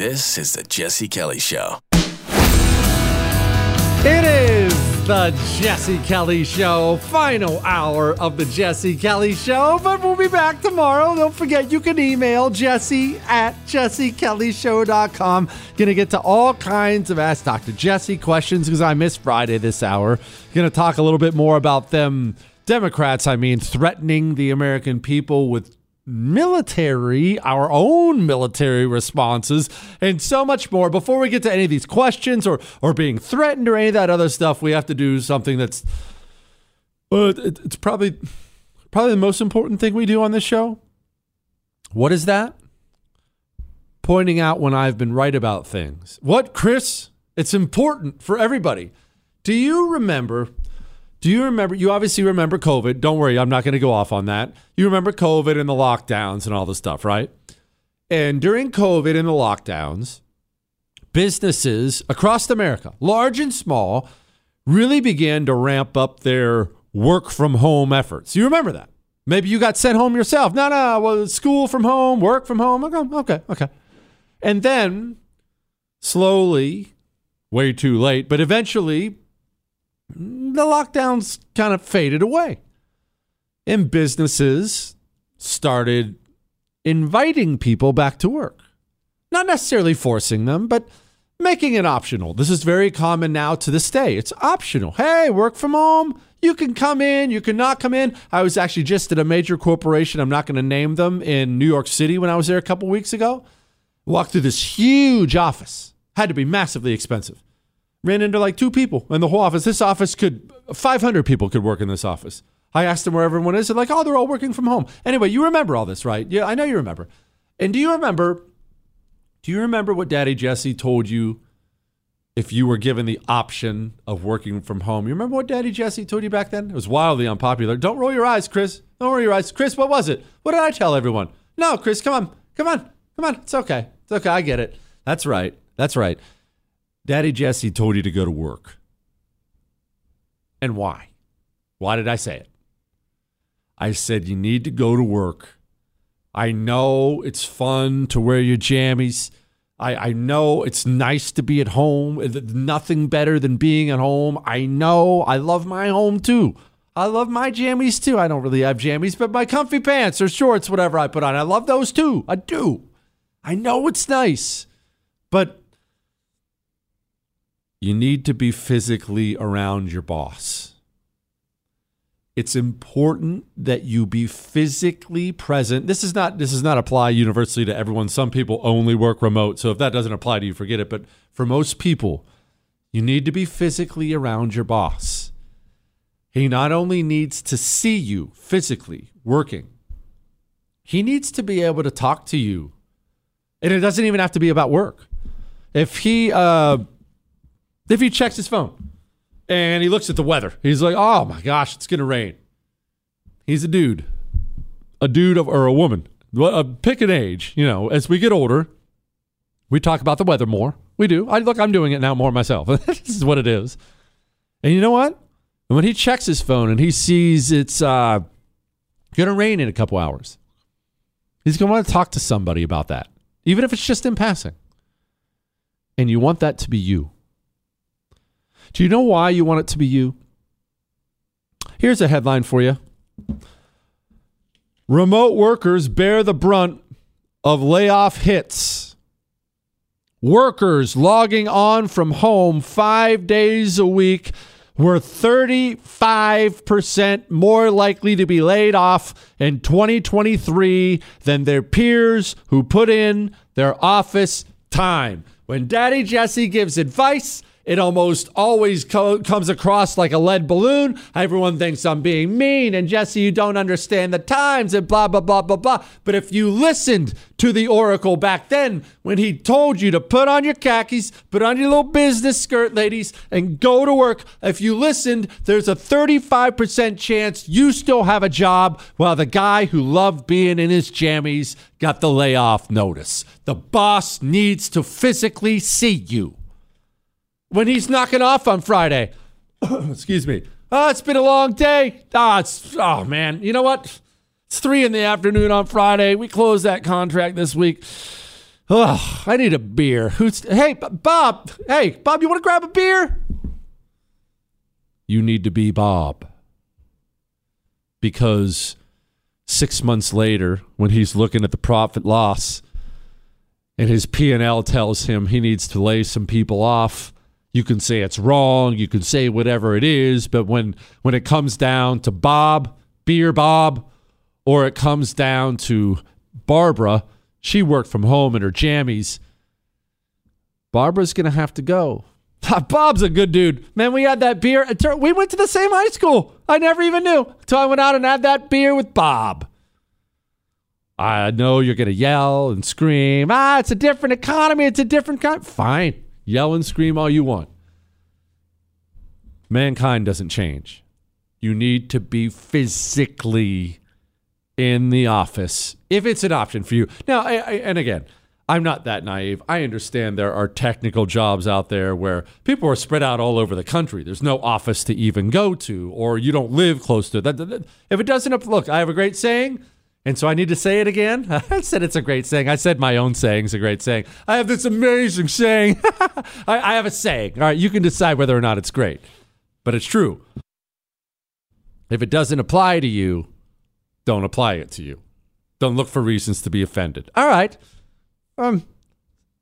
This is the Jesse Kelly Show. It is the Jesse Kelly Show, final hour of the Jesse Kelly Show. But we'll be back tomorrow. Don't forget, you can email jesse at jessekellyshow.com. Gonna get to all kinds of Ask Dr. Jesse questions because I missed Friday this hour. Gonna talk a little bit more about them, Democrats, I mean, threatening the American people with military, our own military responses, and so much more. Before we get to any of these questions or or being threatened or any of that other stuff, we have to do something that's uh, it's probably probably the most important thing we do on this show. What is that? Pointing out when I've been right about things. What, Chris? It's important for everybody. Do you remember do you remember? You obviously remember COVID. Don't worry, I'm not going to go off on that. You remember COVID and the lockdowns and all the stuff, right? And during COVID and the lockdowns, businesses across America, large and small, really began to ramp up their work from home efforts. You remember that? Maybe you got sent home yourself. No, no, well, school from home, work from home. Okay, okay, okay. And then slowly, way too late, but eventually the lockdowns kind of faded away. And businesses started inviting people back to work. Not necessarily forcing them, but making it optional. This is very common now to this day. It's optional. Hey, work from home. You can come in, you can not come in. I was actually just at a major corporation, I'm not going to name them, in New York City when I was there a couple weeks ago. Walked through this huge office. Had to be massively expensive ran into like two people in the whole office. This office could 500 people could work in this office. I asked them where everyone is. They're like, oh, they're all working from home. Anyway, you remember all this, right? Yeah, I know you remember. And do you remember? Do you remember what Daddy Jesse told you if you were given the option of working from home? You remember what Daddy Jesse told you back then? It was wildly unpopular. Don't roll your eyes, Chris. Don't roll your eyes, Chris. What was it? What did I tell everyone? No, Chris, come on, come on, come on. It's okay. It's okay. I get it. That's right. That's right. Daddy Jesse told you to go to work. And why? Why did I say it? I said, you need to go to work. I know it's fun to wear your jammies. I, I know it's nice to be at home. Nothing better than being at home. I know. I love my home too. I love my jammies too. I don't really have jammies, but my comfy pants or shorts, whatever I put on, I love those too. I do. I know it's nice, but you need to be physically around your boss. It's important that you be physically present. This is not this does not apply universally to everyone. Some people only work remote, so if that doesn't apply to you, forget it. But for most people, you need to be physically around your boss. He not only needs to see you physically working, he needs to be able to talk to you. And it doesn't even have to be about work. If he uh, if he checks his phone and he looks at the weather. He's like, "Oh my gosh, it's gonna rain." He's a dude, a dude of, or a woman. Uh, pick an age. You know, as we get older, we talk about the weather more. We do. I look. I'm doing it now more myself. this is what it is. And you know what? When he checks his phone and he sees it's uh, gonna rain in a couple hours, he's gonna want to talk to somebody about that, even if it's just in passing. And you want that to be you. Do you know why you want it to be you? Here's a headline for you Remote workers bear the brunt of layoff hits. Workers logging on from home five days a week were 35% more likely to be laid off in 2023 than their peers who put in their office time. When Daddy Jesse gives advice, it almost always co- comes across like a lead balloon. Everyone thinks I'm being mean, and Jesse, you don't understand the times, and blah, blah, blah, blah, blah. But if you listened to the Oracle back then, when he told you to put on your khakis, put on your little business skirt, ladies, and go to work, if you listened, there's a 35% chance you still have a job while the guy who loved being in his jammies got the layoff notice. The boss needs to physically see you when he's knocking off on Friday. Excuse me. Oh, it's been a long day. Oh, it's oh man. You know what? It's three in the afternoon on Friday. We closed that contract this week. Oh, I need a beer. Who's hey Bob? Hey Bob, you want to grab a beer? You need to be Bob because six months later, when he's looking at the profit loss, and his P and L tells him he needs to lay some people off you can say it's wrong, you can say whatever it is, but when when it comes down to Bob, Beer Bob, or it comes down to Barbara, she worked from home in her jammies. Barbara's going to have to go. Bob's a good dude. Man, we had that beer. We went to the same high school. I never even knew until I went out and had that beer with Bob. I know you're going to yell and scream. Ah, it's a different economy. It's a different kind. Fine. Yell and scream all you want. Mankind doesn't change. You need to be physically in the office if it's an option for you. Now, I, I, and again, I'm not that naive. I understand there are technical jobs out there where people are spread out all over the country. There's no office to even go to, or you don't live close to that. If it doesn't, look, I have a great saying and so I need to say it again. I said it's a great saying. I said my own saying's a great saying. I have this amazing saying. I, I, have a saying. All right, you can decide whether or not it's great, but it's true. If it doesn't apply to you, don't apply it to you. Don't look for reasons to be offended. All right. Um,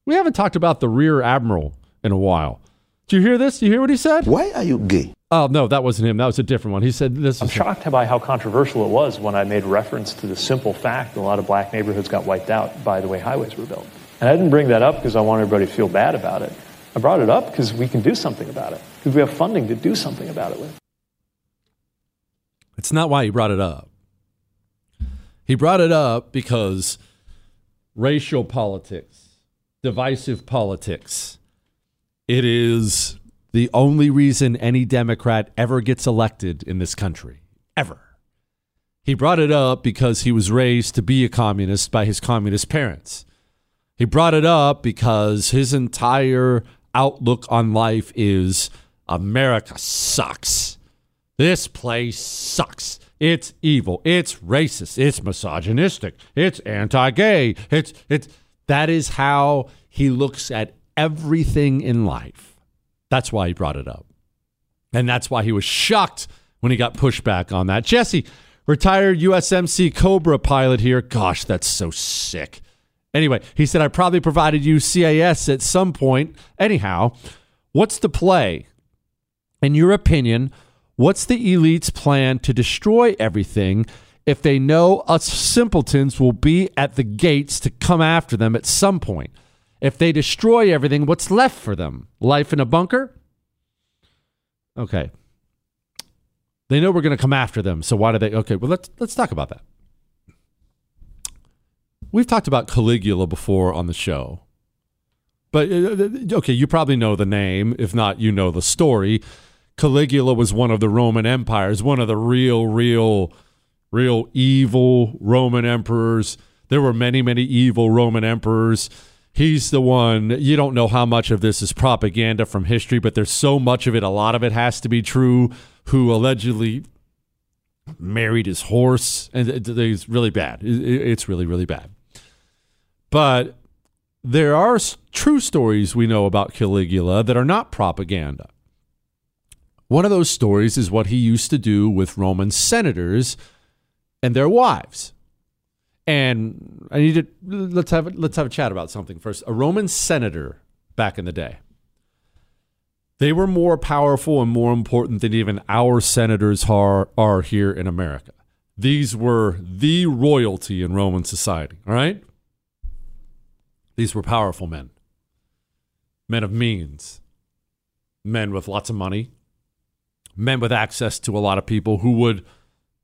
we haven't talked about the rear admiral in a while. Did you hear this? Did you hear what he said? Why are you gay? Oh, no, that wasn't him. That was a different one. He said this. I'm shocked by how controversial it was when I made reference to the simple fact that a lot of black neighborhoods got wiped out by the way highways were built. And I didn't bring that up because I want everybody to feel bad about it. I brought it up because we can do something about it, because we have funding to do something about it with. It's not why he brought it up. He brought it up because racial politics, divisive politics, it is the only reason any Democrat ever gets elected in this country. Ever. He brought it up because he was raised to be a communist by his communist parents. He brought it up because his entire outlook on life is America sucks. This place sucks. It's evil. It's racist. It's misogynistic. It's anti-gay. It's it's that is how he looks at everything in life. That's why he brought it up. And that's why he was shocked when he got pushback on that. Jesse, retired USMC Cobra pilot here. Gosh, that's so sick. Anyway, he said, I probably provided you CAS at some point. Anyhow, what's the play? In your opinion, what's the elite's plan to destroy everything if they know us simpletons will be at the gates to come after them at some point? If they destroy everything, what's left for them? Life in a bunker? Okay. They know we're going to come after them. So why do they? Okay, well let's let's talk about that. We've talked about Caligula before on the show. But uh, okay, you probably know the name. If not, you know the story. Caligula was one of the Roman empires, one of the real, real, real evil Roman emperors. There were many, many evil Roman emperors. He's the one, you don't know how much of this is propaganda from history, but there's so much of it, a lot of it has to be true, who allegedly married his horse. And it's really bad. It's really, really bad. But there are true stories we know about Caligula that are not propaganda. One of those stories is what he used to do with Roman senators and their wives. And I need to let's have let's have a chat about something first. A Roman senator back in the day. They were more powerful and more important than even our senators are, are here in America. These were the royalty in Roman society, all right? These were powerful men, men of means, men with lots of money, men with access to a lot of people who would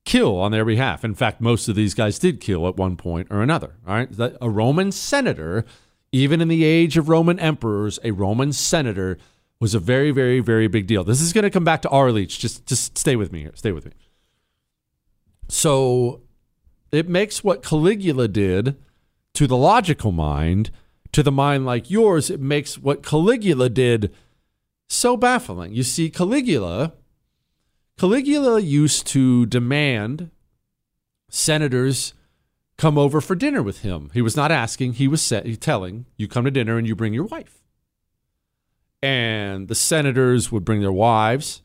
kill on their behalf. In fact, most of these guys did kill at one point or another. All right. A Roman senator, even in the age of Roman emperors, a Roman senator was a very, very, very big deal. This is going to come back to our leech. Just, just stay with me here. Stay with me. So it makes what Caligula did to the logical mind to the mind like yours, it makes what Caligula did so baffling. You see, Caligula, Caligula used to demand senators come over for dinner with him. He was not asking, he was telling, you come to dinner and you bring your wife. And the senators would bring their wives.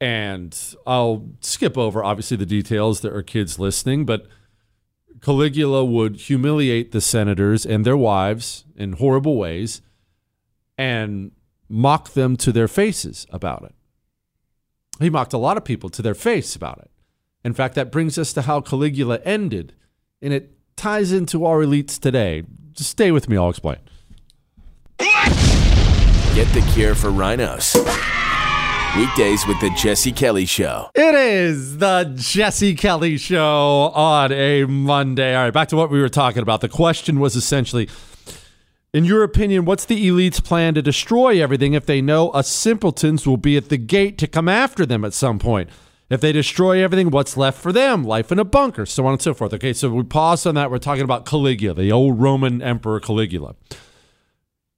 And I'll skip over, obviously, the details. There are kids listening, but Caligula would humiliate the senators and their wives in horrible ways and mock them to their faces about it. He mocked a lot of people to their face about it. In fact, that brings us to how Caligula ended, and it ties into our elites today. Just stay with me, I'll explain. Get the cure for rhinos. Weekdays with the Jesse Kelly Show. It is the Jesse Kelly Show on a Monday. All right, back to what we were talking about. The question was essentially in your opinion, what's the elite's plan to destroy everything if they know us simpletons will be at the gate to come after them at some point? If they destroy everything, what's left for them? Life in a bunker, so on and so forth. Okay, so we pause on that. We're talking about Caligula, the old Roman emperor Caligula.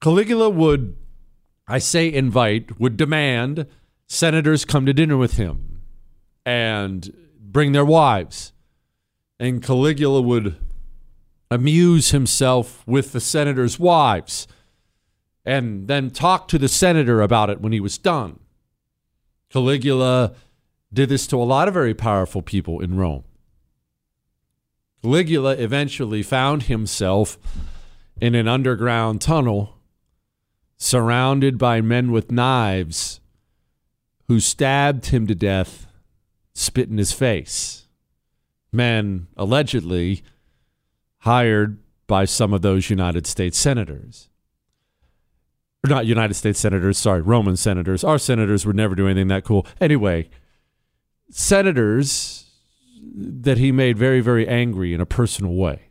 Caligula would, I say, invite, would demand senators come to dinner with him and bring their wives. And Caligula would amuse himself with the senator's wives and then talk to the senator about it when he was done. Caligula did this to a lot of very powerful people in Rome. Caligula eventually found himself in an underground tunnel surrounded by men with knives who stabbed him to death, spit in his face. Men allegedly hired by some of those United States senators. Or not United States senators, sorry, Roman senators. Our senators would never do anything that cool. Anyway, senators that he made very, very angry in a personal way.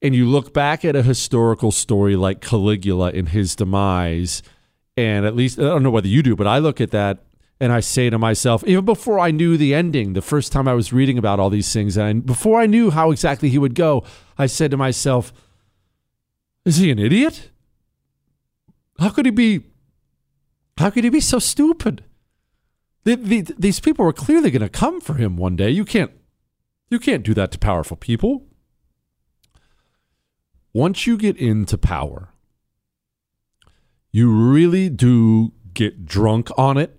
And you look back at a historical story like Caligula and his demise, and at least, I don't know whether you do, but I look at that and I say to myself, even before I knew the ending, the first time I was reading about all these things, and before I knew how exactly he would go, I said to myself, is he an idiot? How could he be? How could he be so stupid? The, the, these people are clearly going to come for him one day. You can't, you can't do that to powerful people. Once you get into power, you really do get drunk on it,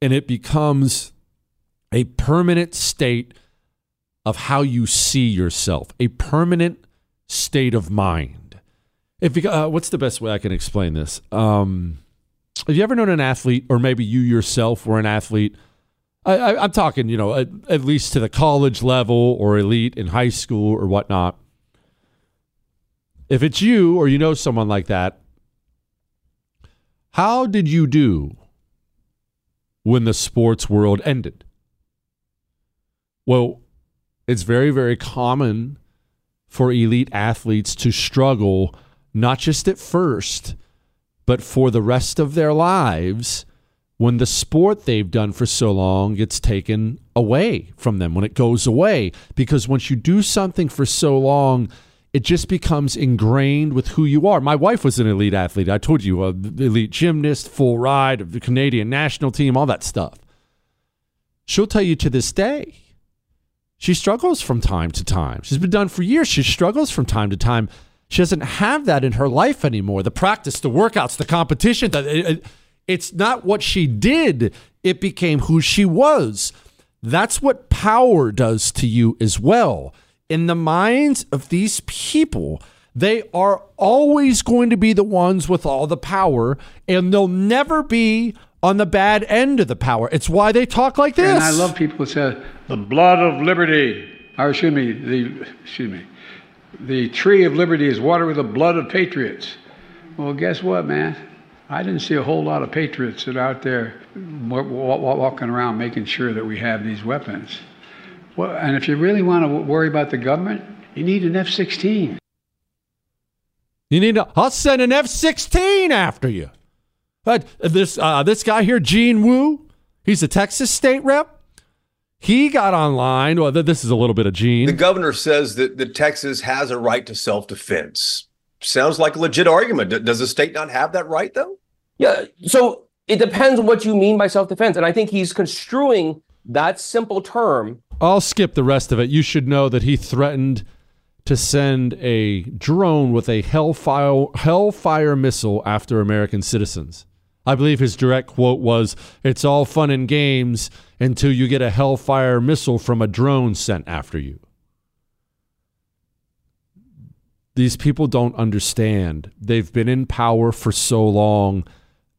and it becomes a permanent state of how you see yourself, a permanent state of mind. If you, uh, what's the best way I can explain this? Um, have you ever known an athlete, or maybe you yourself were an athlete? I, am talking, you know, at, at, least to the college level or elite in high school or whatnot. If it's you or you know someone like that, how did you do when the sports world ended? Well, it's very, very common for elite athletes to struggle, not just at first, but for the rest of their lives when the sport they've done for so long gets taken away from them, when it goes away. Because once you do something for so long, it just becomes ingrained with who you are. My wife was an elite athlete. I told you, uh, a elite gymnast, full ride of the Canadian national team, all that stuff. She'll tell you to this day, she struggles from time to time. She's been done for years. She struggles from time to time she doesn't have that in her life anymore. The practice, the workouts, the competition. It's not what she did, it became who she was. That's what power does to you as well. In the minds of these people, they are always going to be the ones with all the power, and they'll never be on the bad end of the power. It's why they talk like this. And I love people who say, the blood of liberty, or excuse me, the, excuse me, the tree of liberty is watered with the blood of patriots. Well, guess what, man? I didn't see a whole lot of patriots that are out there walking around making sure that we have these weapons. Well, and if you really want to worry about the government, you need an F 16. You need to. I'll send an F 16 after you. But this, uh, this guy here, Gene Wu, he's a Texas state rep. He got online. Well, this is a little bit of Gene. The governor says that, that Texas has a right to self defense. Sounds like a legit argument. Does the state not have that right, though? Yeah. So it depends on what you mean by self defense. And I think he's construing that simple term. I'll skip the rest of it. You should know that he threatened to send a drone with a Hellfire, Hellfire missile after American citizens. I believe his direct quote was, It's all fun and games until you get a Hellfire missile from a drone sent after you. These people don't understand. They've been in power for so long.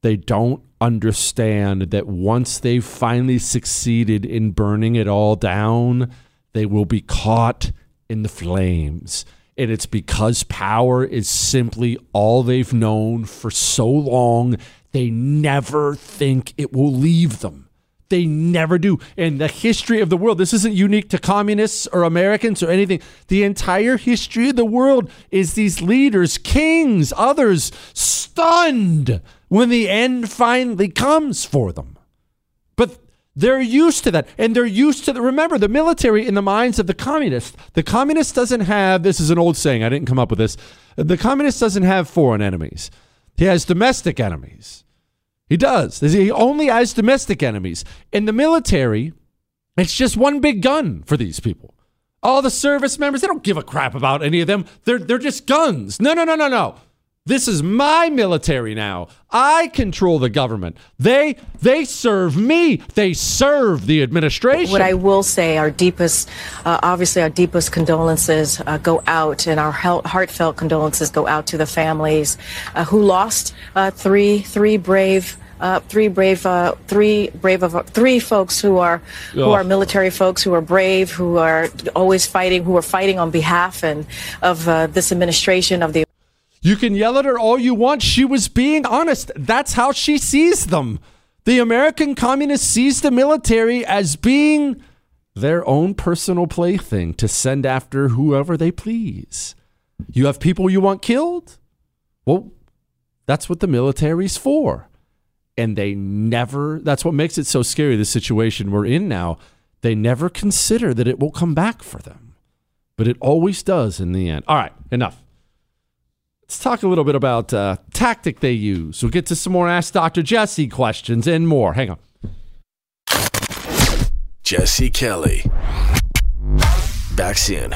They don't understand that once they've finally succeeded in burning it all down, they will be caught in the flames. And it's because power is simply all they've known for so long they never think it will leave them. They never do. In the history of the world, this isn't unique to communists or Americans or anything. The entire history of the world is these leaders, kings, others, stunned when the end finally comes for them. But they're used to that. And they're used to remember, the military in the minds of the communists. The communist doesn't have, this is an old saying, I didn't come up with this. The communist doesn't have foreign enemies. He has domestic enemies. He does. He only has domestic enemies. In the military, it's just one big gun for these people. All the service members, they don't give a crap about any of them. They're, they're just guns. No, no, no, no, no. This is my military now. I control the government. They they serve me. They serve the administration. What I will say, our deepest, uh, obviously, our deepest condolences uh, go out, and our heartfelt condolences go out to the families uh, who lost uh, three three brave. Uh, three brave, uh, three brave of three folks who are who oh. are military folks who are brave, who are always fighting, who are fighting on behalf and of this administration of the you can yell at her all you want. She was being honest. That's how she sees them. The American communist sees the military as being their own personal plaything to send after whoever they please. You have people you want killed? Well, that's what the military's for. And they never, that's what makes it so scary, the situation we're in now. They never consider that it will come back for them. But it always does in the end. All right, enough. Let's talk a little bit about uh, tactic they use. We'll get to some more Ask Dr. Jesse questions and more. Hang on. Jesse Kelly. Back soon.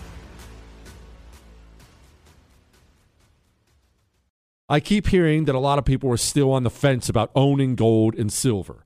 I keep hearing that a lot of people are still on the fence about owning gold and silver.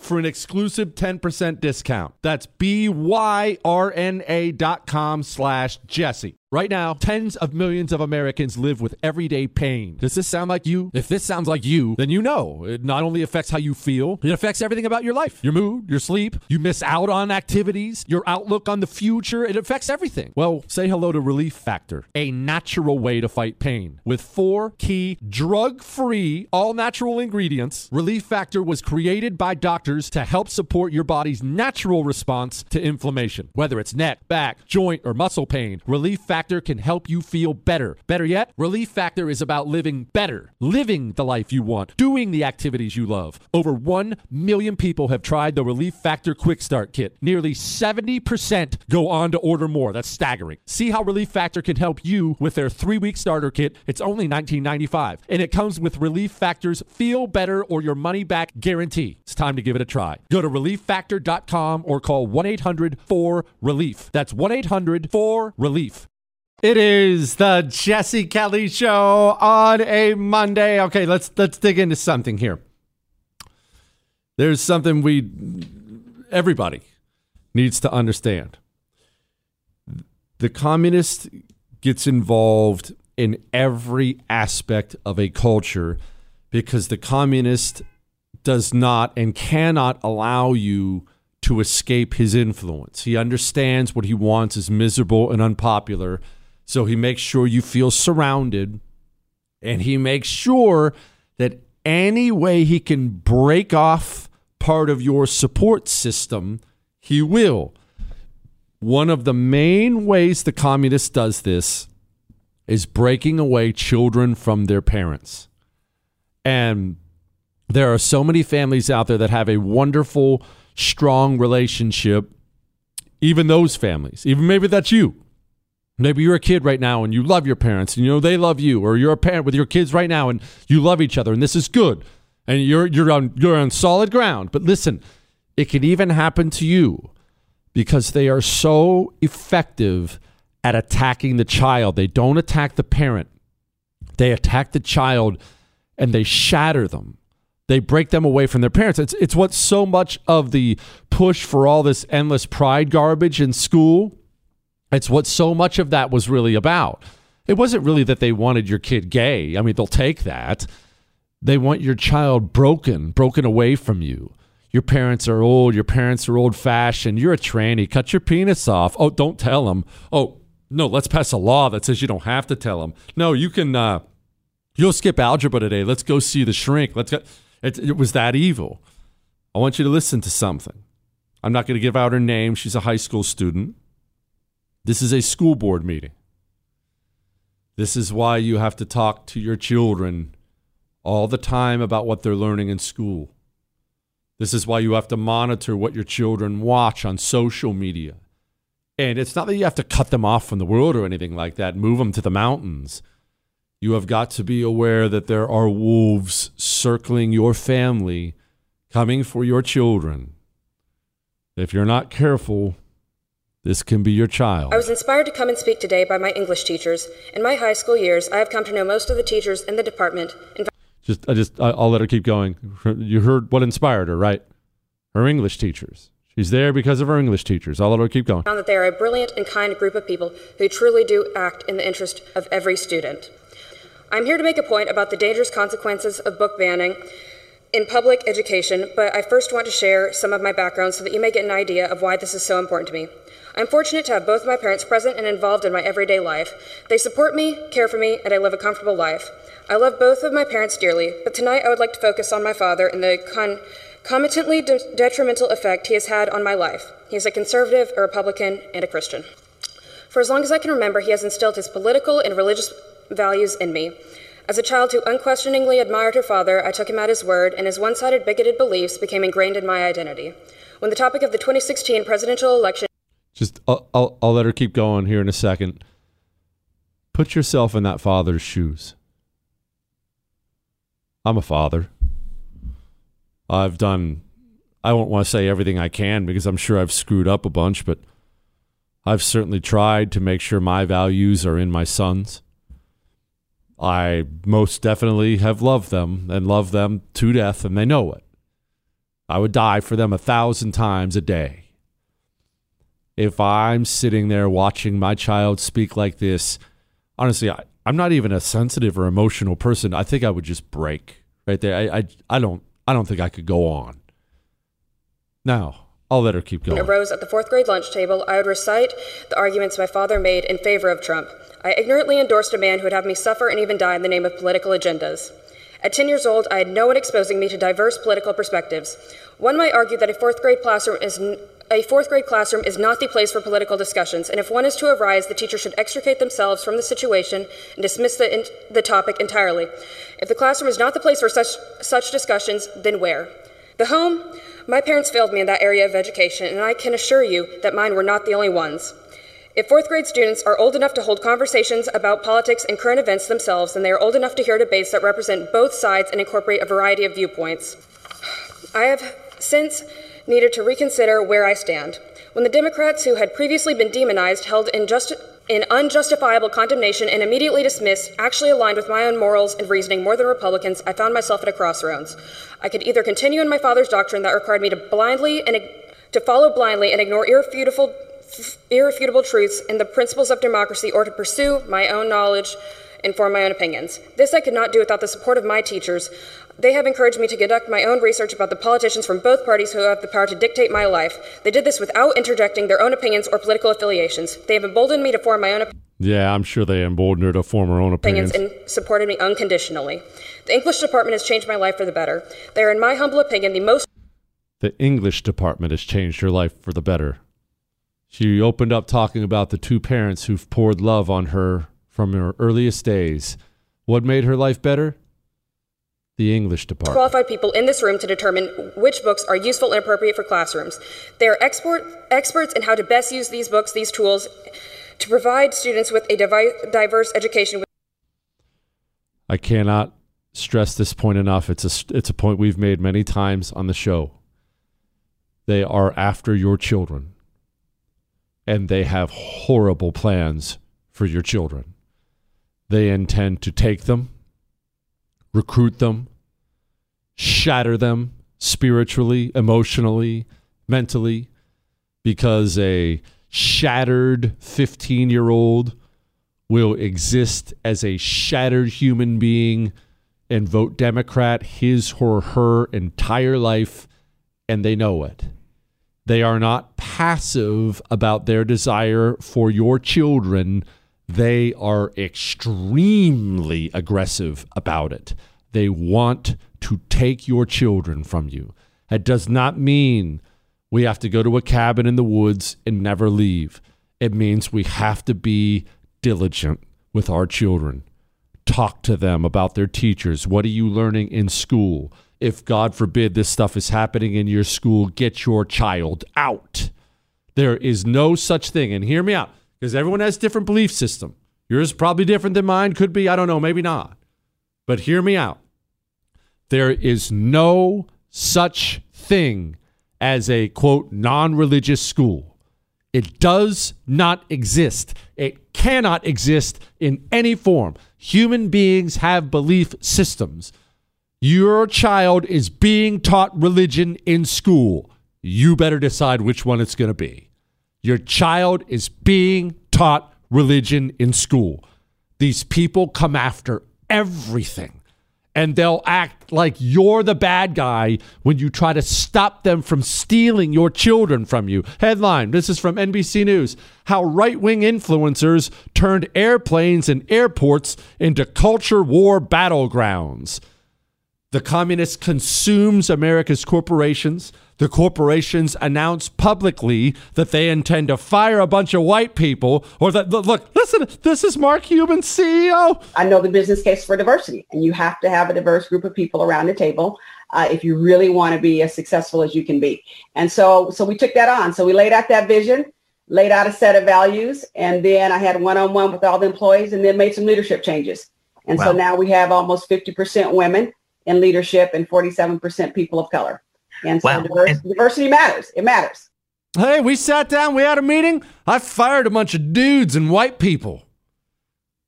for an exclusive 10% discount. That's B-Y-R-N-A dot com slash Jesse. Right now, tens of millions of Americans live with everyday pain. Does this sound like you? If this sounds like you, then you know it not only affects how you feel, it affects everything about your life your mood, your sleep, you miss out on activities, your outlook on the future. It affects everything. Well, say hello to Relief Factor, a natural way to fight pain. With four key drug free, all natural ingredients, Relief Factor was created by doctors to help support your body's natural response to inflammation. Whether it's neck, back, joint, or muscle pain, Relief Factor can help you feel better. Better yet, Relief Factor is about living better, living the life you want, doing the activities you love. Over 1 million people have tried the Relief Factor Quick Start Kit. Nearly 70% go on to order more. That's staggering. See how Relief Factor can help you with their three week starter kit. It's only $19.95, and it comes with Relief Factor's Feel Better or Your Money Back guarantee. It's time to give it a try. Go to relieffactor.com or call 1 800 4 Relief. That's 1 800 4 Relief. It is the Jesse Kelly show on a Monday. Okay, let's let's dig into something here. There's something we everybody needs to understand. The communist gets involved in every aspect of a culture because the communist does not and cannot allow you to escape his influence. He understands what he wants is miserable and unpopular. So he makes sure you feel surrounded and he makes sure that any way he can break off part of your support system, he will. One of the main ways the communist does this is breaking away children from their parents. And there are so many families out there that have a wonderful, strong relationship. Even those families, even maybe that's you. Maybe you're a kid right now and you love your parents and you know they love you, or you're a parent with your kids right now and you love each other and this is good and you're you're on you're on solid ground. But listen, it can even happen to you because they are so effective at attacking the child. They don't attack the parent. They attack the child and they shatter them. They break them away from their parents. It's it's what so much of the push for all this endless pride garbage in school. It's what so much of that was really about. It wasn't really that they wanted your kid gay. I mean, they'll take that. They want your child broken, broken away from you. Your parents are old. Your parents are old fashioned. You're a tranny. Cut your penis off. Oh, don't tell them. Oh, no, let's pass a law that says you don't have to tell them. No, you can. Uh, you'll skip algebra today. Let's go see the shrink. Let's go. It, it was that evil. I want you to listen to something. I'm not going to give out her name. She's a high school student. This is a school board meeting. This is why you have to talk to your children all the time about what they're learning in school. This is why you have to monitor what your children watch on social media. And it's not that you have to cut them off from the world or anything like that, move them to the mountains. You have got to be aware that there are wolves circling your family, coming for your children. If you're not careful, this can be your child. I was inspired to come and speak today by my English teachers. In my high school years, I have come to know most of the teachers in the department. In just, I just, I'll let her keep going. You heard what inspired her, right? Her English teachers. She's there because of her English teachers. I'll let her keep going. Found that they are a brilliant and kind group of people who truly do act in the interest of every student. I'm here to make a point about the dangerous consequences of book banning in public education, but I first want to share some of my background so that you may get an idea of why this is so important to me. I'm fortunate to have both my parents present and involved in my everyday life. They support me, care for me, and I live a comfortable life. I love both of my parents dearly, but tonight I would like to focus on my father and the con- concomitantly de- detrimental effect he has had on my life. He is a conservative, a Republican, and a Christian. For as long as I can remember, he has instilled his political and religious values in me. As a child who unquestioningly admired her father, I took him at his word, and his one sided bigoted beliefs became ingrained in my identity. When the topic of the 2016 presidential election. Just, I'll, I'll, I'll let her keep going here in a second. Put yourself in that father's shoes. I'm a father. I've done, I won't want to say everything I can because I'm sure I've screwed up a bunch, but I've certainly tried to make sure my values are in my sons. I most definitely have loved them and love them to death, and they know it. I would die for them a thousand times a day. If I'm sitting there watching my child speak like this, honestly, I, I'm not even a sensitive or emotional person. I think I would just break right there. I, I, I don't I don't think I could go on. Now, I'll let her keep going. Arose at the fourth grade lunch table, I would recite the arguments my father made in favor of Trump. I ignorantly endorsed a man who would have me suffer and even die in the name of political agendas. At 10 years old, I had no one exposing me to diverse political perspectives. One might argue that a fourth grade classroom is n- a fourth grade classroom is not the place for political discussions, and if one is to arise, the teacher should extricate themselves from the situation and dismiss the, in- the topic entirely. If the classroom is not the place for such, such discussions, then where? The home? My parents failed me in that area of education, and I can assure you that mine were not the only ones. If fourth grade students are old enough to hold conversations about politics and current events themselves, then they are old enough to hear debates that represent both sides and incorporate a variety of viewpoints. I have since needed to reconsider where I stand. When the Democrats who had previously been demonized, held in, just, in unjustifiable condemnation, and immediately dismissed actually aligned with my own morals and reasoning more than Republicans, I found myself at a crossroads. I could either continue in my father's doctrine that required me to blindly and to follow blindly and ignore irrefutable, irrefutable truths and the principles of democracy, or to pursue my own knowledge and form my own opinions. This I could not do without the support of my teachers. They have encouraged me to conduct my own research about the politicians from both parties who have the power to dictate my life. They did this without interjecting their own opinions or political affiliations. They have emboldened me to form my own opinions. Yeah, I'm sure they emboldened her to form her own opinions. and supported me unconditionally. The English department has changed my life for the better. They are, in my humble opinion, the most. The English department has changed her life for the better. She opened up talking about the two parents who've poured love on her from her earliest days. What made her life better? The English department. Qualified people in this room to determine which books are useful and appropriate for classrooms. They are export, experts in how to best use these books, these tools, to provide students with a divi- diverse education. I cannot stress this point enough. It's a it's a point we've made many times on the show. They are after your children, and they have horrible plans for your children. They intend to take them, recruit them, shatter them spiritually, emotionally, mentally, because a shattered 15 year old will exist as a shattered human being and vote Democrat his or her entire life, and they know it. They are not passive about their desire for your children. They are extremely aggressive about it. They want to take your children from you. That does not mean we have to go to a cabin in the woods and never leave. It means we have to be diligent with our children. Talk to them about their teachers. What are you learning in school? If God forbid this stuff is happening in your school, get your child out. There is no such thing. And hear me out, because everyone has different belief system. Yours probably different than mine, could be, I don't know, maybe not. But hear me out. There is no such thing as a quote non religious school. It does not exist. It cannot exist in any form. Human beings have belief systems. Your child is being taught religion in school. You better decide which one it's going to be. Your child is being taught religion in school. These people come after everything and they'll act like you're the bad guy when you try to stop them from stealing your children from you. Headline This is from NBC News How right wing influencers turned airplanes and airports into culture war battlegrounds. The communist consumes America's corporations. The corporations announce publicly that they intend to fire a bunch of white people, or that, look, listen, this is Mark Cuban, CEO. I know the business case for diversity, and you have to have a diverse group of people around the table uh, if you really want to be as successful as you can be. And so, so we took that on. So we laid out that vision, laid out a set of values, and then I had one-on-one with all the employees, and then made some leadership changes. And wow. so now we have almost 50% women in leadership and 47% people of color. And so wow. diversity, diversity matters. It matters. Hey, we sat down, we had a meeting. I fired a bunch of dudes and white people.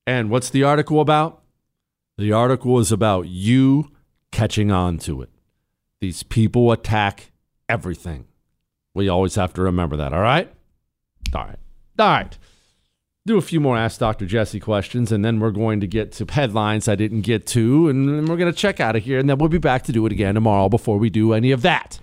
And what's the article about? The article is about you catching on to it. These people attack everything. We always have to remember that, all right? All right. All right do a few more Ask Dr. Jesse questions, and then we're going to get to headlines I didn't get to, and then we're going to check out of here, and then we'll be back to do it again tomorrow before we do any of that.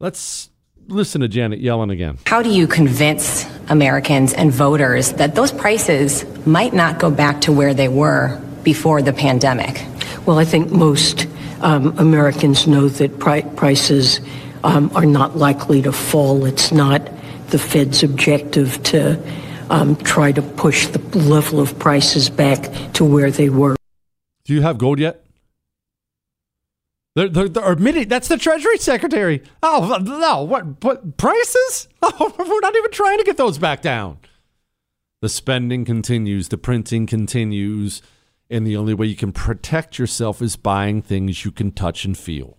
Let's listen to Janet Yellen again. How do you convince Americans and voters that those prices might not go back to where they were before the pandemic? Well, I think most um, Americans know that pri- prices um, are not likely to fall. It's not the Fed's objective to um, try to push the level of prices back to where they were. Do you have gold yet? They're, they're, they're admitting that's the Treasury Secretary. Oh no! What? What prices? Oh, we're not even trying to get those back down. The spending continues. The printing continues, and the only way you can protect yourself is buying things you can touch and feel.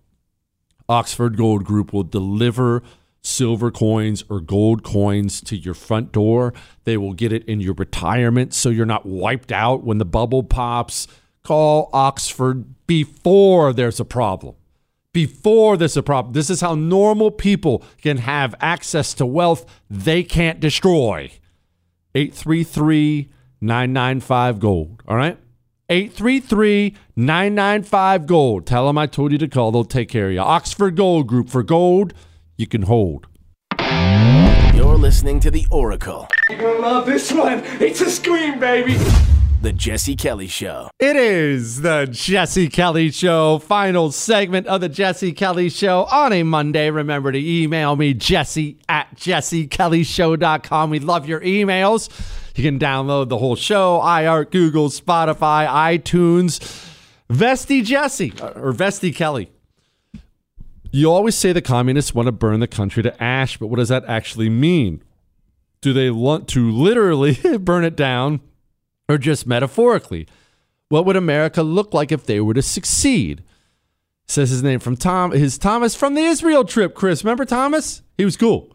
Oxford Gold Group will deliver silver coins or gold coins to your front door. They will get it in your retirement so you're not wiped out when the bubble pops. Call Oxford before there's a problem. Before there's a problem. This is how normal people can have access to wealth they can't destroy. 833 995 Gold. All right? 833 995 Gold. Tell them I told you to call. They'll take care of you. Oxford Gold Group for gold you can hold. You're listening to The Oracle, You're gonna love this one. It's a scream, baby. The Jesse Kelly Show. It is the Jesse Kelly Show, final segment of the Jesse Kelly Show on a Monday. Remember to email me, jesse at jessekellyshow.com. We love your emails. You can download the whole show, iHeart, Google, Spotify, iTunes. Vesty Jesse, or Vesty Kelly. You always say the communists want to burn the country to ash, but what does that actually mean? Do they want to literally burn it down or just metaphorically? What would America look like if they were to succeed? Says his name from Tom, his Thomas from the Israel trip. Chris, remember Thomas? He was cool.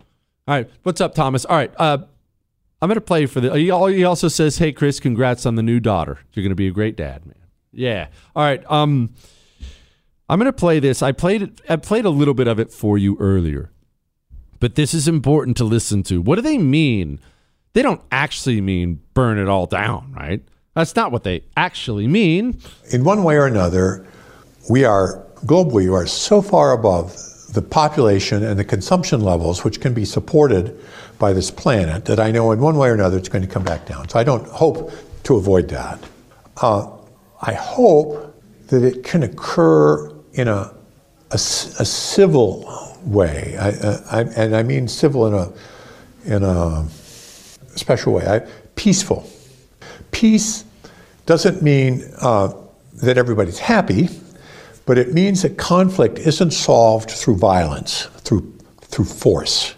All right, what's up, Thomas? All right, uh, I'm gonna play for the. He also says, "Hey, Chris, congrats on the new daughter. You're gonna be a great dad, man." Yeah. All right. Um, I'm gonna play this. I played it. I played a little bit of it for you earlier, but this is important to listen to. What do they mean? They don't actually mean burn it all down, right? That's not what they actually mean. In one way or another, we are globally we are so far above the population and the consumption levels which can be supported by this planet that I know in one way or another it's going to come back down. So I don't hope to avoid that. Uh, I hope that it can occur in a a civil way, I, I, and I mean civil in a in a special way, I, peaceful. Peace doesn't mean uh, that everybody's happy, but it means that conflict isn't solved through violence, through through force,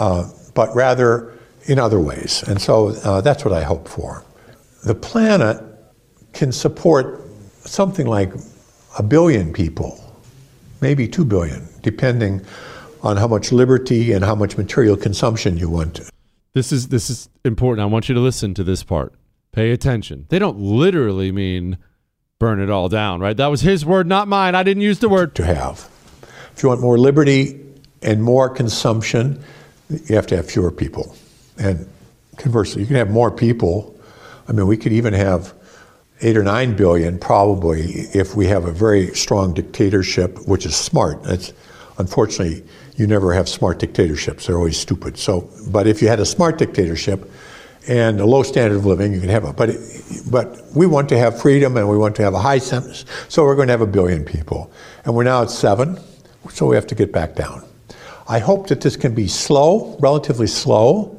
uh, but rather in other ways. And so uh, that's what I hope for. The planet can support something like a billion people, maybe two billion, depending on how much liberty and how much material consumption you want. This is this is important. I want you to listen to this part. Pay attention. They don't literally mean burn it all down, right? That was his word, not mine. I didn't use the word to have. If you want more liberty and more consumption, you have to have fewer people. And conversely, you can have more people. I mean, we could even have eight or nine billion probably if we have a very strong dictatorship, which is smart. That's unfortunately you never have smart dictatorships; they're always stupid. So, but if you had a smart dictatorship and a low standard of living, you can have it. But but we want to have freedom and we want to have a high sentence, so we're going to have a billion people, and we're now at seven, so we have to get back down. I hope that this can be slow, relatively slow,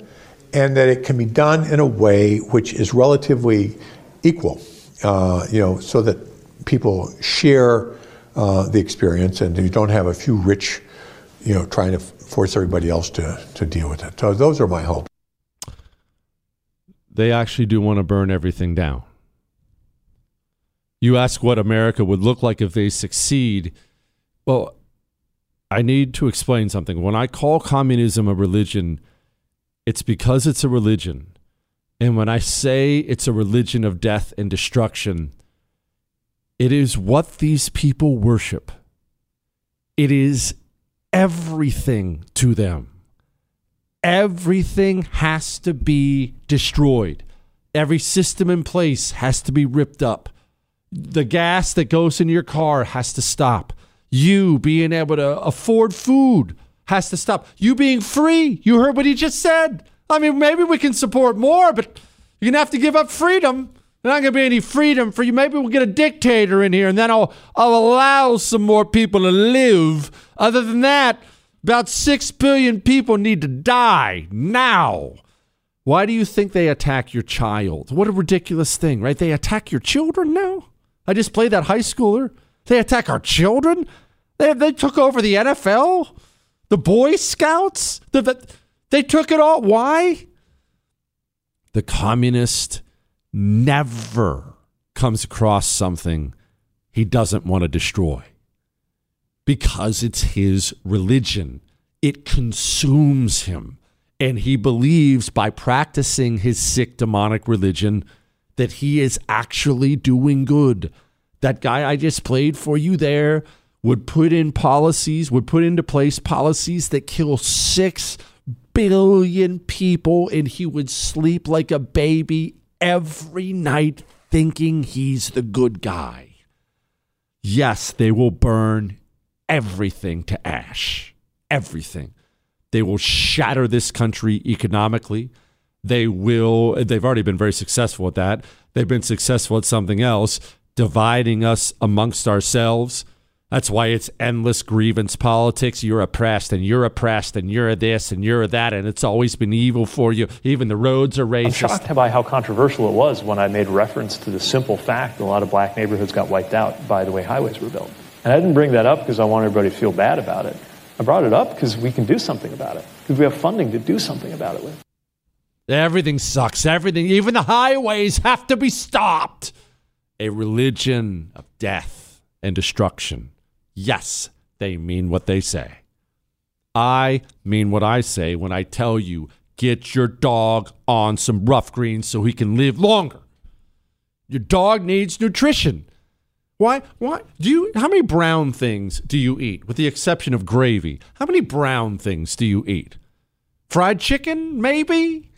and that it can be done in a way which is relatively equal. Uh, you know, so that people share uh, the experience, and you don't have a few rich, you know, trying to force everybody else to to deal with it. So those are my hopes. They actually do want to burn everything down. You ask what America would look like if they succeed. Well, I need to explain something. When I call communism a religion, it's because it's a religion. And when I say it's a religion of death and destruction, it is what these people worship. It is everything to them. Everything has to be destroyed. Every system in place has to be ripped up. The gas that goes in your car has to stop. You being able to afford food has to stop. You being free. You heard what he just said. I mean, maybe we can support more, but you're going to have to give up freedom. There's not going to be any freedom for you. Maybe we'll get a dictator in here and then I'll, I'll allow some more people to live. Other than that, about 6 billion people need to die now. Why do you think they attack your child? What a ridiculous thing, right? They attack your children now? I just played that high schooler. They attack our children? They, they took over the NFL? The Boy Scouts? The, the, they took it all. Why? The communist never comes across something he doesn't want to destroy because it's his religion. It consumes him. And he believes by practicing his sick demonic religion that he is actually doing good. That guy I just played for you there would put in policies, would put into place policies that kill six billion people, and he would sleep like a baby every night thinking he's the good guy. Yes, they will burn everything to ash. Everything. They will shatter this country economically. They will, they've already been very successful at that. They've been successful at something else, dividing us amongst ourselves. That's why it's endless grievance politics. You're oppressed and you're oppressed and you're this and you're that. And it's always been evil for you. Even the roads are racist. I'm shocked by how controversial it was when I made reference to the simple fact that a lot of black neighborhoods got wiped out by the way highways were built. And I didn't bring that up because I want everybody to feel bad about it. I brought it up because we can do something about it, because we have funding to do something about it with. Everything sucks. Everything, even the highways, have to be stopped. A religion of death and destruction. Yes, they mean what they say. I mean what I say when I tell you get your dog on some rough greens so he can live longer. Your dog needs nutrition. Why? Why do you? How many brown things do you eat, with the exception of gravy? How many brown things do you eat? Fried chicken, maybe.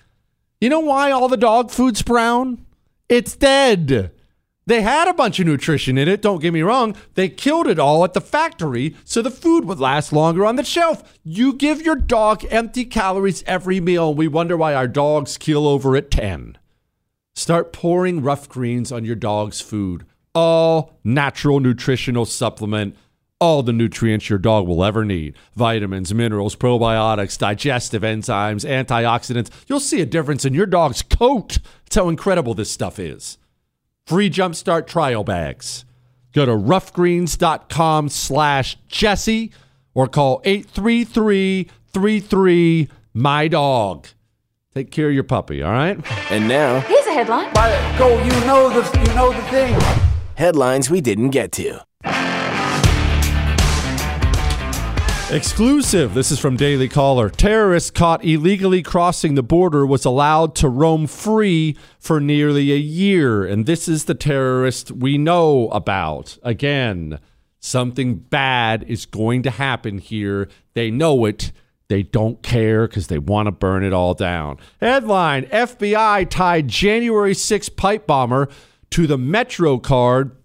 You know why all the dog food's brown? It's dead. They had a bunch of nutrition in it, don't get me wrong. They killed it all at the factory so the food would last longer on the shelf. You give your dog empty calories every meal, and we wonder why our dogs kill over at 10. Start pouring rough greens on your dog's food. All natural nutritional supplement, all the nutrients your dog will ever need vitamins, minerals, probiotics, digestive enzymes, antioxidants. You'll see a difference in your dog's coat. That's how incredible this stuff is free jumpstart trial bags. Go to roughgreens.com slash Jesse or call 833-33 my dog. Take care of your puppy, all right? And now, Here's a headline. Go, you know the you know the thing. headlines we didn't get to. Exclusive. This is from Daily Caller. Terrorist caught illegally crossing the border was allowed to roam free for nearly a year. And this is the terrorist we know about. Again, something bad is going to happen here. They know it. They don't care because they want to burn it all down. Headline FBI tied January 6 pipe bomber to the Metro card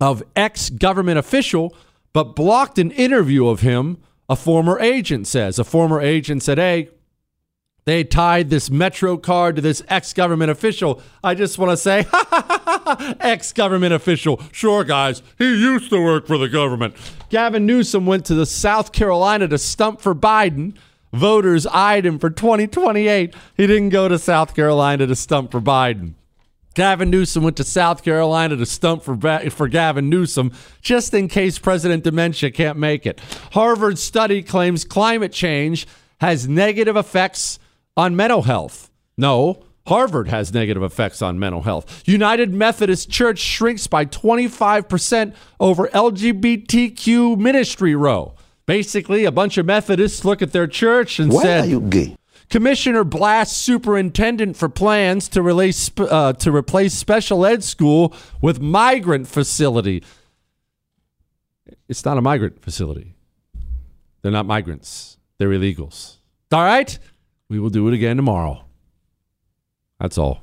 of ex government official, but blocked an interview of him a former agent says. A former agent said, Hey, they tied this Metro card to this ex government official. I just want to say, ex government official. Sure, guys, he used to work for the government. Gavin Newsom went to the South Carolina to stump for Biden. Voters eyed him for 2028. He didn't go to South Carolina to stump for Biden. Gavin Newsom went to South Carolina to stump for, for Gavin Newsom just in case President Dementia can't make it. Harvard study claims climate change has negative effects on mental health. No, Harvard has negative effects on mental health. United Methodist Church shrinks by 25% over LGBTQ ministry row. Basically, a bunch of Methodists look at their church and Why said, are you gay? Commissioner blasts superintendent for plans to release uh, to replace special ed school with migrant facility. It's not a migrant facility. They're not migrants. They're illegals. All right? We will do it again tomorrow. That's all.